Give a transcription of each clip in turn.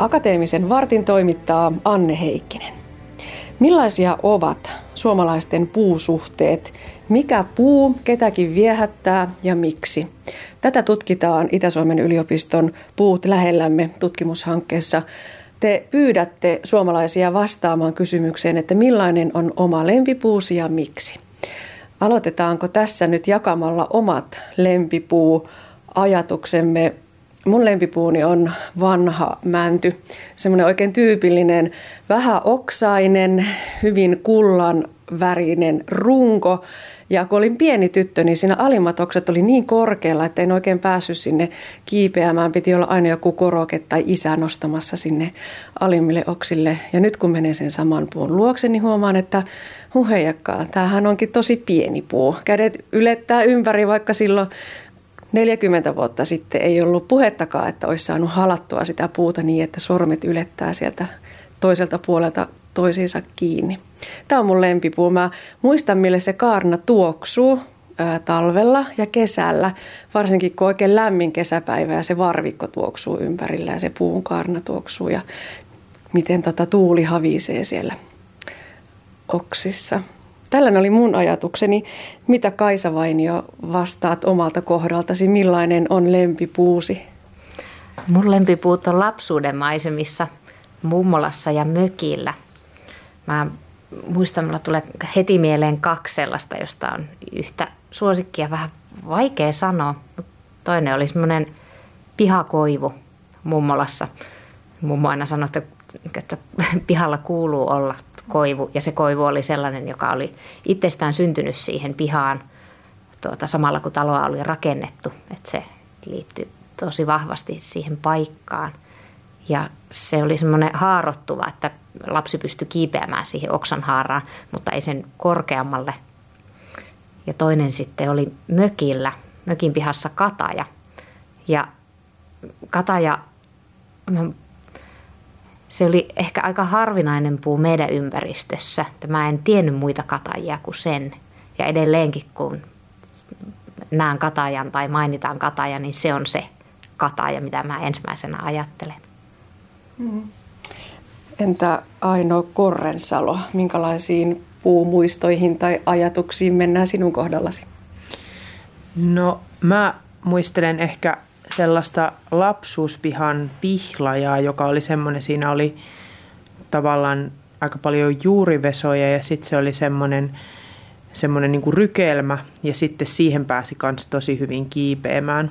Akateemisen vartin toimittaa Anne Heikkinen. Millaisia ovat suomalaisten puusuhteet? Mikä puu ketäkin viehättää ja miksi? Tätä tutkitaan Itä-Suomen yliopiston Puut lähellämme tutkimushankkeessa. Te pyydätte suomalaisia vastaamaan kysymykseen, että millainen on oma lempipuusi ja miksi. Aloitetaanko tässä nyt jakamalla omat lempipuuajatuksemme Mun lempipuuni on vanha mänty, semmoinen oikein tyypillinen, vähän oksainen, hyvin kullan värinen runko. Ja kun olin pieni tyttö, niin siinä alimmat oksat oli niin korkealla, että en oikein päässyt sinne kiipeämään. Piti olla aina joku koroke tai isä nostamassa sinne alimmille oksille. Ja nyt kun menee sen saman puun luokse, niin huomaan, että huheijakkaa, tämähän onkin tosi pieni puu. Kädet ylettää ympäri, vaikka silloin 40 vuotta sitten ei ollut puhettakaan, että olisi saanut halattua sitä puuta niin, että sormet ylettää sieltä toiselta puolelta toisiinsa kiinni. Tämä on mun lempipuu. Mä muistan, millä se kaarna tuoksuu talvella ja kesällä, varsinkin kun oikein lämmin kesäpäivä ja se varvikko tuoksuu ympärillä ja se puun kaarna tuoksuu ja miten tota tuuli havisee siellä oksissa. Tällainen oli mun ajatukseni. Mitä Kaisa Vainio vastaat omalta kohdaltasi? Millainen on lempipuusi? Mun lempipuut on lapsuuden maisemissa, mummolassa ja mökillä. Mä muistan, mulla tulee heti mieleen kaksi sellaista, josta on yhtä suosikkia vähän vaikea sanoa. Mutta toinen oli semmoinen pihakoivu mummolassa. Mummo aina sanoi, että, että pihalla kuuluu olla koivu. Ja se koivu oli sellainen, joka oli itsestään syntynyt siihen pihaan tuota, samalla kun taloa oli rakennettu. Että se liittyy tosi vahvasti siihen paikkaan. Ja se oli semmoinen haarottuva, että lapsi pystyi kiipeämään siihen oksan haaraan, mutta ei sen korkeammalle. Ja toinen sitten oli mökillä, mökin pihassa kataja. Ja kataja, se oli ehkä aika harvinainen puu meidän ympäristössä. Mä en tiennyt muita katajia kuin sen. Ja edelleenkin kun näen katajan tai mainitaan kataja, niin se on se kataja, mitä mä ensimmäisenä ajattelen. Mm. Entä Aino Korrensalo, minkälaisiin puumuistoihin tai ajatuksiin mennään sinun kohdallasi? No mä muistelen ehkä sellaista lapsuuspihan pihlajaa, joka oli semmoinen, siinä oli tavallaan aika paljon juurivesoja ja sitten se oli semmoinen, semmoinen niin rykelmä ja sitten siihen pääsi myös tosi hyvin kiipeämään.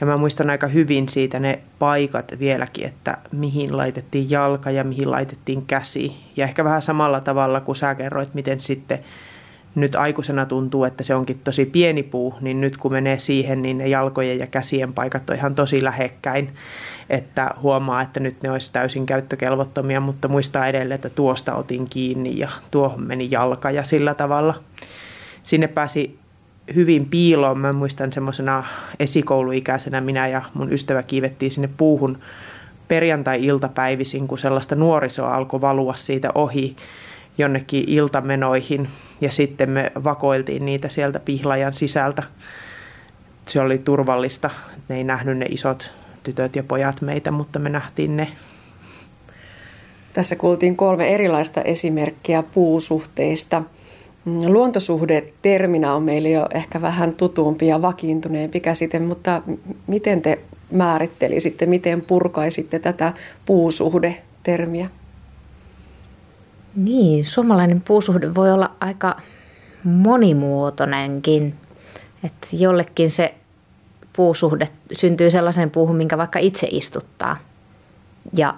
Ja mä muistan aika hyvin siitä ne paikat vieläkin, että mihin laitettiin jalka ja mihin laitettiin käsi. Ja ehkä vähän samalla tavalla kuin sä kerroit, miten sitten nyt aikuisena tuntuu, että se onkin tosi pieni puu, niin nyt kun menee siihen, niin ne jalkojen ja käsien paikat on ihan tosi lähekkäin, että huomaa, että nyt ne olisi täysin käyttökelvottomia, mutta muistaa edelleen, että tuosta otin kiinni ja tuohon meni jalka ja sillä tavalla. Sinne pääsi hyvin piiloon. Mä muistan semmoisena esikouluikäisenä minä ja mun ystävä kiivettiin sinne puuhun perjantai-iltapäivisin, kun sellaista nuorisoa alkoi valua siitä ohi jonnekin iltamenoihin ja sitten me vakoiltiin niitä sieltä pihlajan sisältä. Se oli turvallista, ne ei nähnyt ne isot tytöt ja pojat meitä, mutta me nähtiin ne. Tässä kuultiin kolme erilaista esimerkkiä puusuhteista. Luontosuhde terminä on meille jo ehkä vähän tutumpi ja vakiintuneempi käsite, mutta miten te määrittelisitte, miten purkaisitte tätä puusuhde-termiä? Niin, suomalainen puusuhde voi olla aika monimuotoinenkin. Että jollekin se puusuhde syntyy sellaisen puuhun, minkä vaikka itse istuttaa. Ja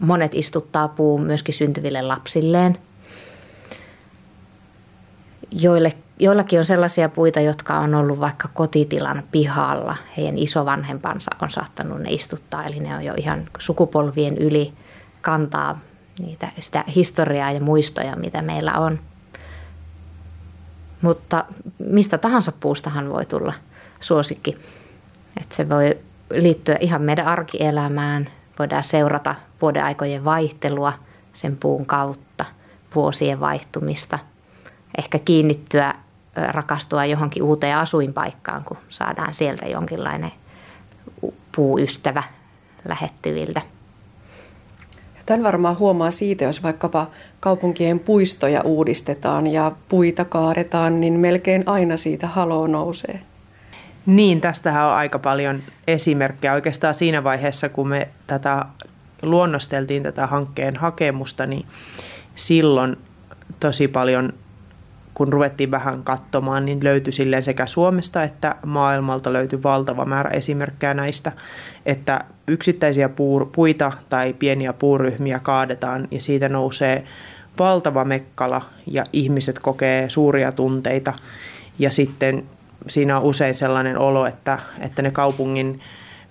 monet istuttaa puun myöskin syntyville lapsilleen. Joille, joillakin on sellaisia puita, jotka on ollut vaikka kotitilan pihalla. Heidän isovanhempansa on saattanut ne istuttaa, eli ne on jo ihan sukupolvien yli kantaa niitä, sitä historiaa ja muistoja, mitä meillä on. Mutta mistä tahansa puustahan voi tulla suosikki. Että se voi liittyä ihan meidän arkielämään. Voidaan seurata vuodeaikojen vaihtelua sen puun kautta, vuosien vaihtumista. Ehkä kiinnittyä, rakastua johonkin uuteen asuinpaikkaan, kun saadaan sieltä jonkinlainen puuystävä lähettyviltä. Tämän varmaan huomaa siitä, jos vaikkapa kaupunkien puistoja uudistetaan ja puita kaadetaan, niin melkein aina siitä halo nousee. Niin, tästähän on aika paljon esimerkkejä. Oikeastaan siinä vaiheessa, kun me tätä luonnosteltiin tätä hankkeen hakemusta, niin silloin tosi paljon, kun ruvettiin vähän katsomaan, niin löytyi silleen sekä Suomesta että maailmalta löytyi valtava määrä esimerkkejä näistä, että yksittäisiä puita tai pieniä puuryhmiä kaadetaan ja siitä nousee valtava mekkala ja ihmiset kokee suuria tunteita. Ja sitten siinä on usein sellainen olo, että, että ne kaupungin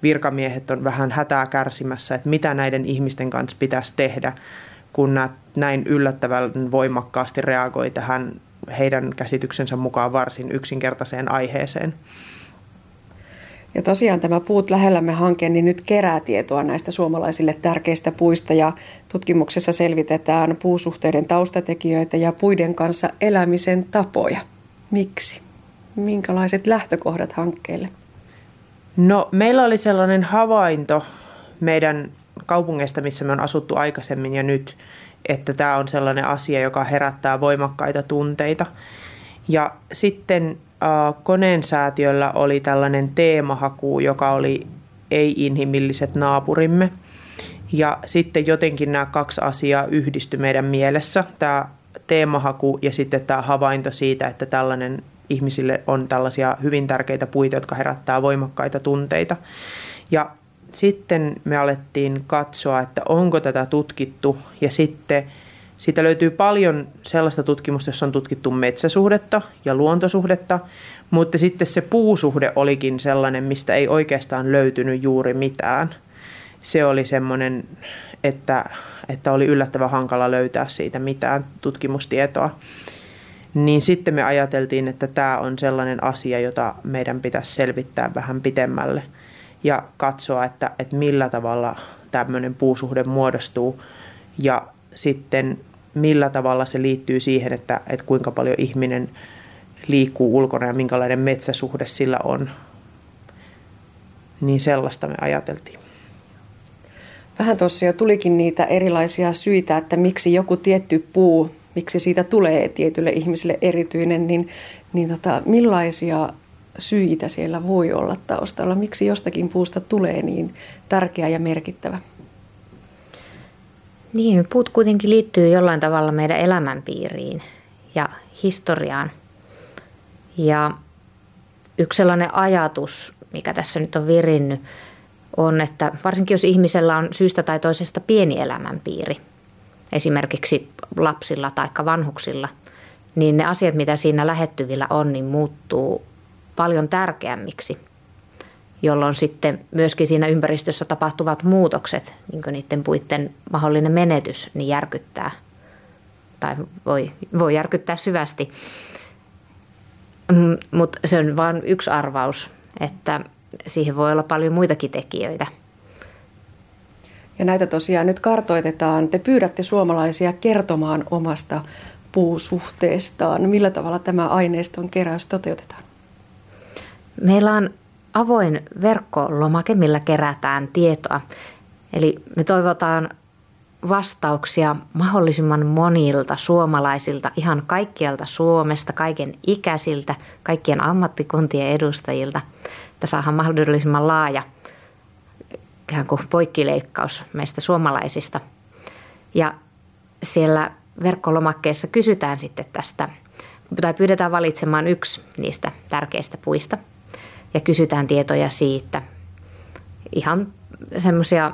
virkamiehet on vähän hätää kärsimässä, että mitä näiden ihmisten kanssa pitäisi tehdä, kun näin yllättävän voimakkaasti reagoi tähän heidän käsityksensä mukaan varsin yksinkertaiseen aiheeseen. Ja tosiaan tämä Puut lähellämme hanke niin nyt kerää tietoa näistä suomalaisille tärkeistä puista ja tutkimuksessa selvitetään puusuhteiden taustatekijöitä ja puiden kanssa elämisen tapoja. Miksi? Minkälaiset lähtökohdat hankkeelle? No meillä oli sellainen havainto meidän kaupungeista, missä me on asuttu aikaisemmin ja nyt, että tämä on sellainen asia, joka herättää voimakkaita tunteita. Ja sitten Koneen säätiöllä oli tällainen teemahaku, joka oli ei-inhimilliset naapurimme. Ja sitten jotenkin nämä kaksi asiaa yhdisty meidän mielessä, tämä teemahaku ja sitten tämä havainto siitä, että tällainen ihmisille on tällaisia hyvin tärkeitä puita, jotka herättää voimakkaita tunteita. Ja sitten me alettiin katsoa, että onko tätä tutkittu. Ja sitten siitä löytyy paljon sellaista tutkimusta, jossa on tutkittu metsäsuhdetta ja luontosuhdetta, mutta sitten se puusuhde olikin sellainen, mistä ei oikeastaan löytynyt juuri mitään. Se oli semmoinen, että, että oli yllättävän hankala löytää siitä mitään tutkimustietoa. Niin sitten me ajateltiin, että tämä on sellainen asia, jota meidän pitäisi selvittää vähän pitemmälle ja katsoa, että, että millä tavalla tämmöinen puusuhde muodostuu ja sitten millä tavalla se liittyy siihen, että, että kuinka paljon ihminen liikkuu ulkona ja minkälainen metsäsuhde sillä on. Niin sellaista me ajateltiin. Vähän tuossa jo tulikin niitä erilaisia syitä, että miksi joku tietty puu miksi siitä tulee tietylle ihmiselle erityinen, niin, niin tota, millaisia syitä siellä voi olla taustalla? Miksi jostakin puusta tulee niin tärkeä ja merkittävä? Niin, puut kuitenkin liittyy jollain tavalla meidän elämänpiiriin ja historiaan. Ja yksi sellainen ajatus, mikä tässä nyt on virinnyt, on, että varsinkin jos ihmisellä on syystä tai toisesta pieni elämänpiiri – esimerkiksi lapsilla tai vanhuksilla, niin ne asiat, mitä siinä lähettyvillä on, niin muuttuu paljon tärkeämmiksi, jolloin sitten myöskin siinä ympäristössä tapahtuvat muutokset, niin niiden puitten mahdollinen menetys, niin järkyttää tai voi, voi järkyttää syvästi. Mm, Mutta se on vain yksi arvaus, että siihen voi olla paljon muitakin tekijöitä – ja näitä tosiaan nyt kartoitetaan. Te pyydätte suomalaisia kertomaan omasta puusuhteestaan. Millä tavalla tämä aineiston keräys toteutetaan? Meillä on avoin verkkolomake, millä kerätään tietoa. Eli me toivotaan vastauksia mahdollisimman monilta suomalaisilta, ihan kaikkialta Suomesta, kaiken ikäisiltä, kaikkien ammattikuntien edustajilta, että saadaan mahdollisimman laaja – ikään kuin poikkileikkaus meistä suomalaisista. Ja siellä verkkolomakkeessa kysytään sitten tästä, tai pyydetään valitsemaan yksi niistä tärkeistä puista ja kysytään tietoja siitä. Ihan semmoisia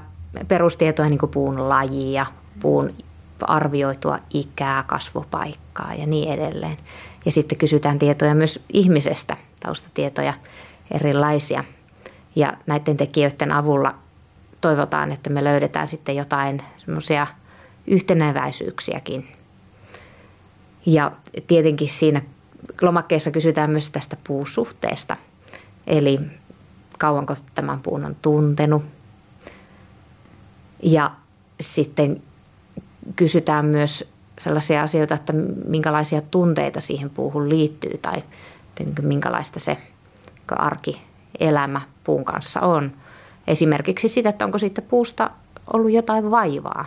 perustietoja niin kuin puun lajia, puun arvioitua ikää, kasvupaikkaa ja niin edelleen. Ja sitten kysytään tietoja myös ihmisestä, taustatietoja erilaisia. Ja näiden tekijöiden avulla toivotaan, että me löydetään sitten jotain semmoisia yhteneväisyyksiäkin. Ja tietenkin siinä lomakkeessa kysytään myös tästä puusuhteesta. Eli kauanko tämän puun on tuntenut. Ja sitten kysytään myös sellaisia asioita, että minkälaisia tunteita siihen puuhun liittyy tai minkälaista se arkielämä puun kanssa on – Esimerkiksi sitä, että onko siitä puusta ollut jotain vaivaa,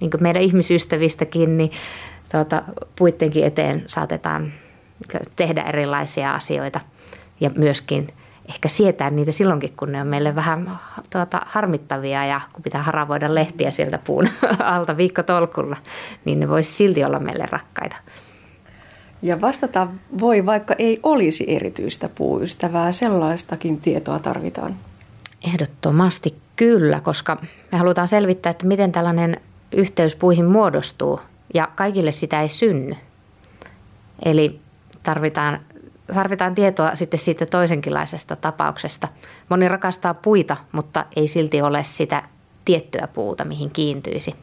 niin meidän ihmisystävistäkin, niin tuota, puittenkin eteen saatetaan tehdä erilaisia asioita. Ja myöskin ehkä sietää niitä silloinkin, kun ne on meille vähän tuota, harmittavia ja kun pitää haravoida lehtiä sieltä puun alta viikkotolkulla, niin ne voisi silti olla meille rakkaita. Ja vastata voi, vaikka ei olisi erityistä puuystävää, sellaistakin tietoa tarvitaan. Ehdottomasti kyllä, koska me halutaan selvittää, että miten tällainen yhteys puihin muodostuu ja kaikille sitä ei synny. Eli tarvitaan, tarvitaan tietoa sitten siitä toisenkinlaisesta tapauksesta. Moni rakastaa puita, mutta ei silti ole sitä tiettyä puuta, mihin kiintyisi.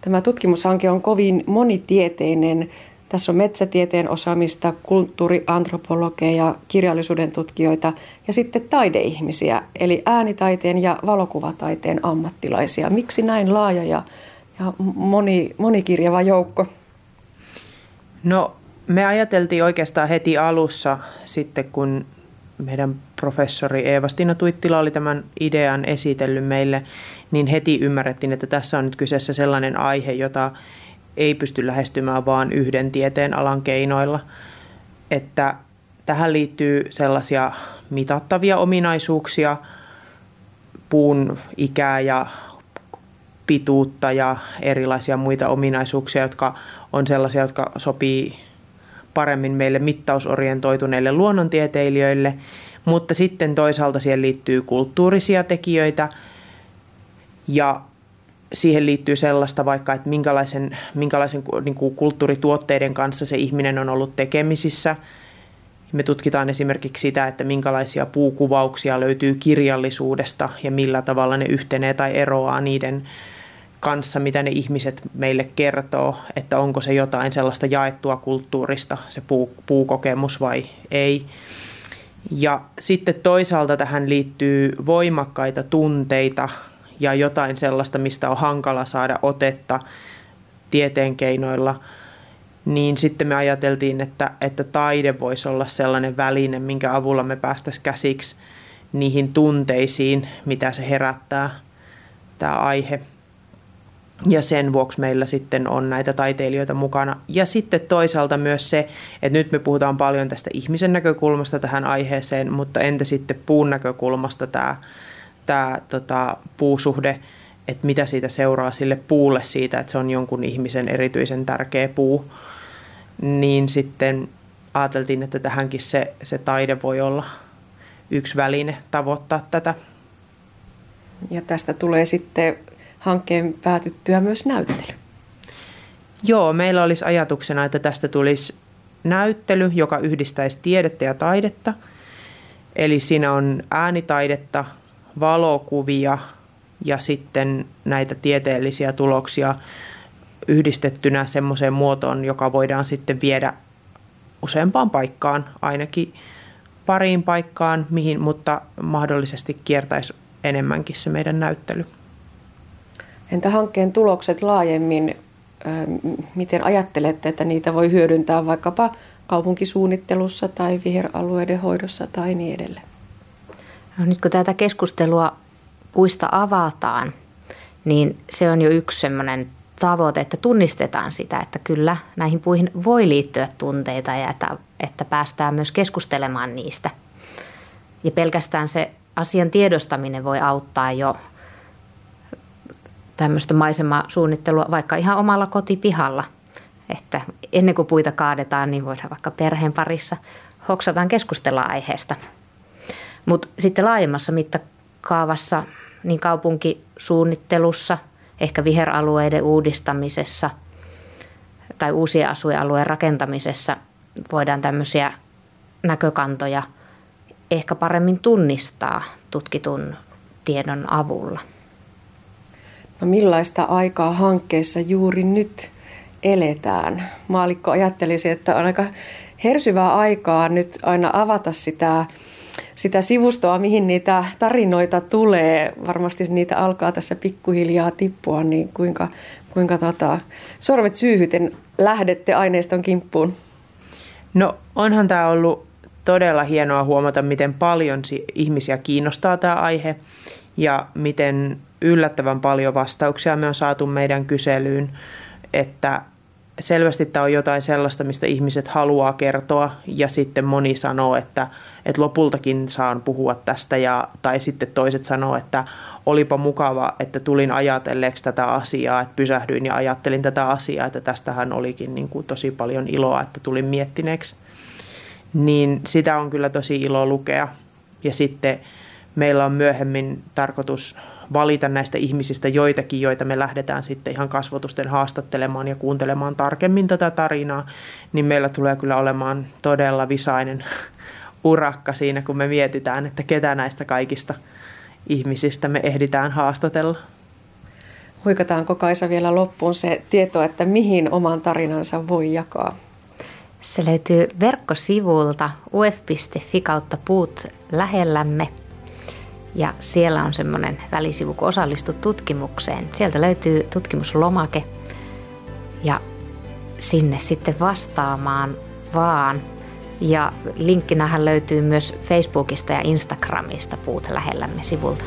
Tämä tutkimushanke on kovin monitieteinen. Tässä on metsätieteen osaamista, kulttuuriantropologeja, kirjallisuuden tutkijoita ja sitten taideihmisiä, eli äänitaiteen ja valokuvataiteen ammattilaisia. Miksi näin laaja ja, ja moni, monikirjava joukko? No me ajateltiin oikeastaan heti alussa sitten, kun meidän professori Eeva-Stina Tuittila oli tämän idean esitellyt meille, niin heti ymmärrettiin, että tässä on nyt kyseessä sellainen aihe, jota ei pysty lähestymään vain yhden tieteen alan keinoilla. Että tähän liittyy sellaisia mitattavia ominaisuuksia, puun ikää ja pituutta ja erilaisia muita ominaisuuksia, jotka on sellaisia, jotka sopii paremmin meille mittausorientoituneille luonnontieteilijöille, mutta sitten toisaalta siihen liittyy kulttuurisia tekijöitä ja siihen liittyy sellaista vaikka, että minkälaisen, minkälaisen niin kuin kulttuurituotteiden kanssa se ihminen on ollut tekemisissä. Me tutkitaan esimerkiksi sitä, että minkälaisia puukuvauksia löytyy kirjallisuudesta ja millä tavalla ne yhtenee tai eroaa niiden kanssa, mitä ne ihmiset meille kertoo, että onko se jotain sellaista jaettua kulttuurista, se puu, puukokemus vai ei. Ja sitten toisaalta tähän liittyy voimakkaita tunteita ja jotain sellaista, mistä on hankala saada otetta tieteen keinoilla, niin sitten me ajateltiin, että, että taide voisi olla sellainen väline, minkä avulla me päästäisiin käsiksi niihin tunteisiin, mitä se herättää, tämä aihe ja sen vuoksi meillä sitten on näitä taiteilijoita mukana. Ja sitten toisaalta myös se, että nyt me puhutaan paljon tästä ihmisen näkökulmasta tähän aiheeseen, mutta entä sitten puun näkökulmasta tämä, tämä tota, puusuhde, että mitä siitä seuraa sille puulle siitä, että se on jonkun ihmisen erityisen tärkeä puu, niin sitten ajateltiin, että tähänkin se, se taide voi olla yksi väline tavoittaa tätä. Ja tästä tulee sitten hankkeen päätyttyä myös näyttely. Joo, meillä olisi ajatuksena, että tästä tulisi näyttely, joka yhdistäisi tiedettä ja taidetta. Eli siinä on äänitaidetta, valokuvia ja sitten näitä tieteellisiä tuloksia yhdistettynä semmoiseen muotoon, joka voidaan sitten viedä useampaan paikkaan, ainakin pariin paikkaan, mihin, mutta mahdollisesti kiertäisi enemmänkin se meidän näyttely. Entä hankkeen tulokset laajemmin? Miten ajattelette, että niitä voi hyödyntää vaikkapa kaupunkisuunnittelussa tai viheralueiden hoidossa tai niin edelleen? No nyt kun tätä keskustelua puista avataan, niin se on jo yksi sellainen tavoite, että tunnistetaan sitä, että kyllä näihin puihin voi liittyä tunteita ja että, että päästään myös keskustelemaan niistä. Ja pelkästään se asian tiedostaminen voi auttaa jo tämmöistä maisemasuunnittelua vaikka ihan omalla kotipihalla. Että ennen kuin puita kaadetaan, niin voidaan vaikka perheen parissa hoksataan keskustella aiheesta. Mutta sitten laajemmassa mittakaavassa, niin kaupunkisuunnittelussa, ehkä viheralueiden uudistamisessa tai uusien asuinalueen rakentamisessa voidaan tämmöisiä näkökantoja ehkä paremmin tunnistaa tutkitun tiedon avulla. No millaista aikaa hankkeessa juuri nyt eletään? Maalikko ajattelisi, että on aika hersyvää aikaa nyt aina avata sitä, sitä sivustoa, mihin niitä tarinoita tulee. Varmasti niitä alkaa tässä pikkuhiljaa tippua, niin kuinka, kuinka tota, sormet syyhyten lähdette aineiston kimppuun? No onhan tämä ollut todella hienoa huomata, miten paljon ihmisiä kiinnostaa tämä aihe ja miten yllättävän paljon vastauksia me on saatu meidän kyselyyn, että selvästi tämä on jotain sellaista, mistä ihmiset haluaa kertoa ja sitten moni sanoo, että, että lopultakin saan puhua tästä ja, tai sitten toiset sanoo, että olipa mukava, että tulin ajatelleeksi tätä asiaa, että pysähdyin ja ajattelin tätä asiaa, että tästähän olikin niin kuin tosi paljon iloa, että tulin miettineeksi. Niin sitä on kyllä tosi ilo lukea ja sitten meillä on myöhemmin tarkoitus valita näistä ihmisistä joitakin, joita me lähdetään sitten ihan kasvotusten haastattelemaan ja kuuntelemaan tarkemmin tätä tarinaa, niin meillä tulee kyllä olemaan todella visainen urakka siinä, kun me mietitään, että ketä näistä kaikista ihmisistä me ehditään haastatella. Huikataanko Kaisa vielä loppuun se tieto, että mihin oman tarinansa voi jakaa? Se löytyy verkkosivulta uf.fi kautta puut lähellämme – ja siellä on semmoinen välisivu, kun osallistut tutkimukseen. Sieltä löytyy tutkimuslomake ja sinne sitten vastaamaan vaan. Ja linkkinähän löytyy myös Facebookista ja Instagramista Puut lähellämme sivulta.